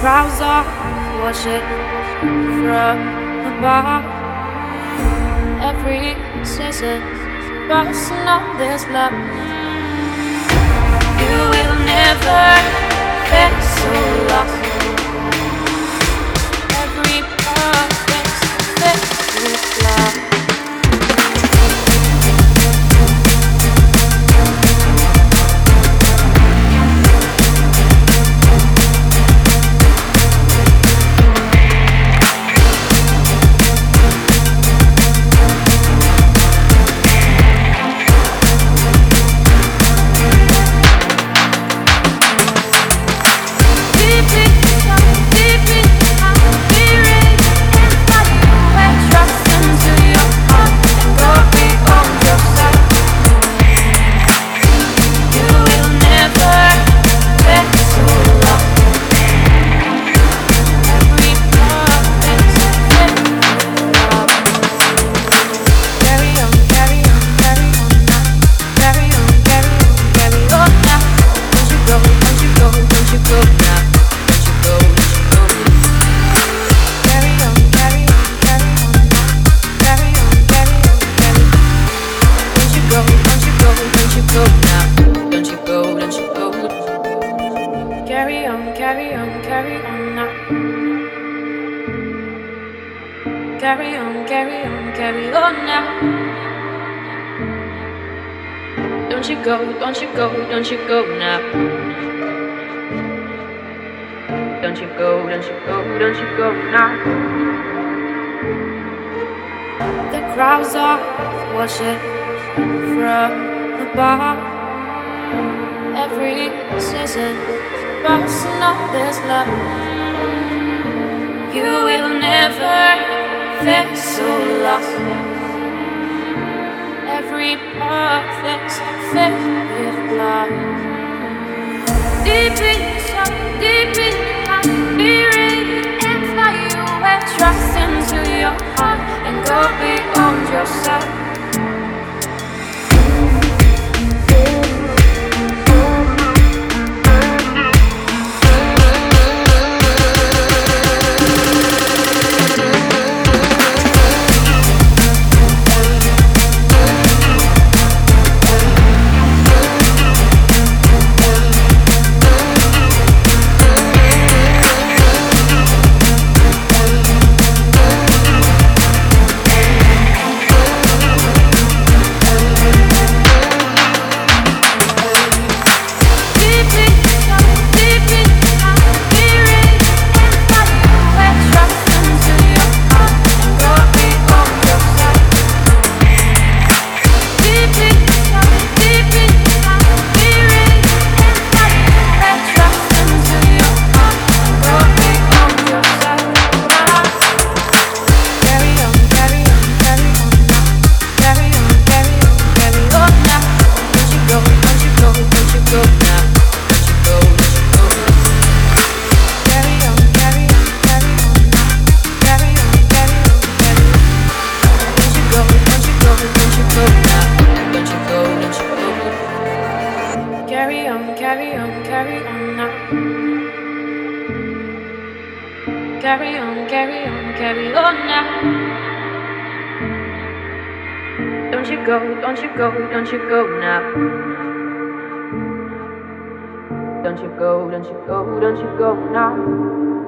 crowds are watching from bar. Every season, busting up this love. You Carry on, carry on, carry on now. Carry on, carry on, carry on now. Don't you go, don't you go, don't you go now. Don't you go, don't you go, don't you go now. The crowds are watching from the bar. Every season, busting up this love. You will never feel so lost. Every perfect fit with love. Deep inside, deep in my spirit, and fly away. Trust into your heart and go beyond yourself. Carry on, now. Carry on, carry on, carry on now. Don't you go, don't you go, don't you go now. Don't you go, don't you go, don't you go now.